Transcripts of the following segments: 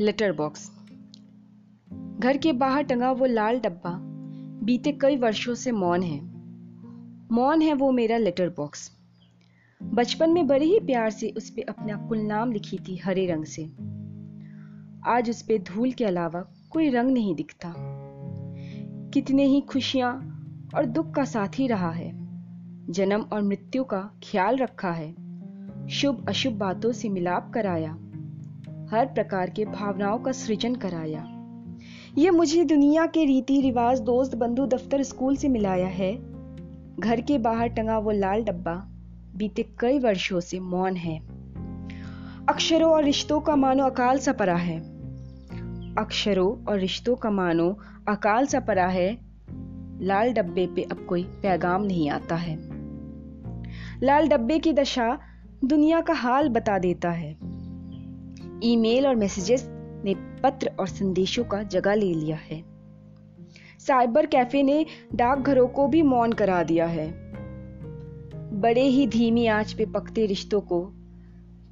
Letter box. घर के बाहर टंगा वो लाल डब्बा। बीते कई वर्षों से मौन है। मौन है वो मेरा लेटर बॉक्स। बचपन में बड़े ही प्यार से उस पर अपना कुल नाम लिखी थी हरे रंग से। आज उस पर धूल के अलावा कोई रंग नहीं दिखता। कितने ही खुशियाँ और दुख का साथी रहा है। जन्म और मृत्यु का ख्याल रखा है। शुभ अशुभ बातों से मिलाप कराया। हर प्रकार के भावनाओं का सृजन कराया। ये मुझे दुनिया के रीति रिवाज दोस्त बंधु दफ्तर, स्कूल से मिलाया है। घर के बाहर टंगा वो लाल डब्बा, बीते कई वर्षों से मौन है। अक्षरों और रिश्तों का मानो अकाल सा परा है। अक्षरों और रिश्तों का मानो अकाल सा परा है। लाल डब्बे पे अब कोई पैगाम नहीं आता है। लाल डब्बे की दशा दुनिया का हाल बता देता है। ईमेल और मैसेजेस ने पत्र और संदेशों का जगह ले लिया है। साइबर कैफ़े ने डाकघरों को भी मौन करा दिया है। बड़े ही धीमी आँच पे पकते रिश्तों को,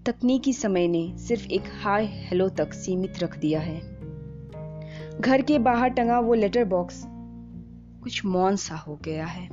तकनीकी समय ने सिर्फ़ एक हाय हेलो तक सीमित रख दिया है। घर के बाहर टंगा वो लेटर बॉक्स कुछ मौन सा हो गया है।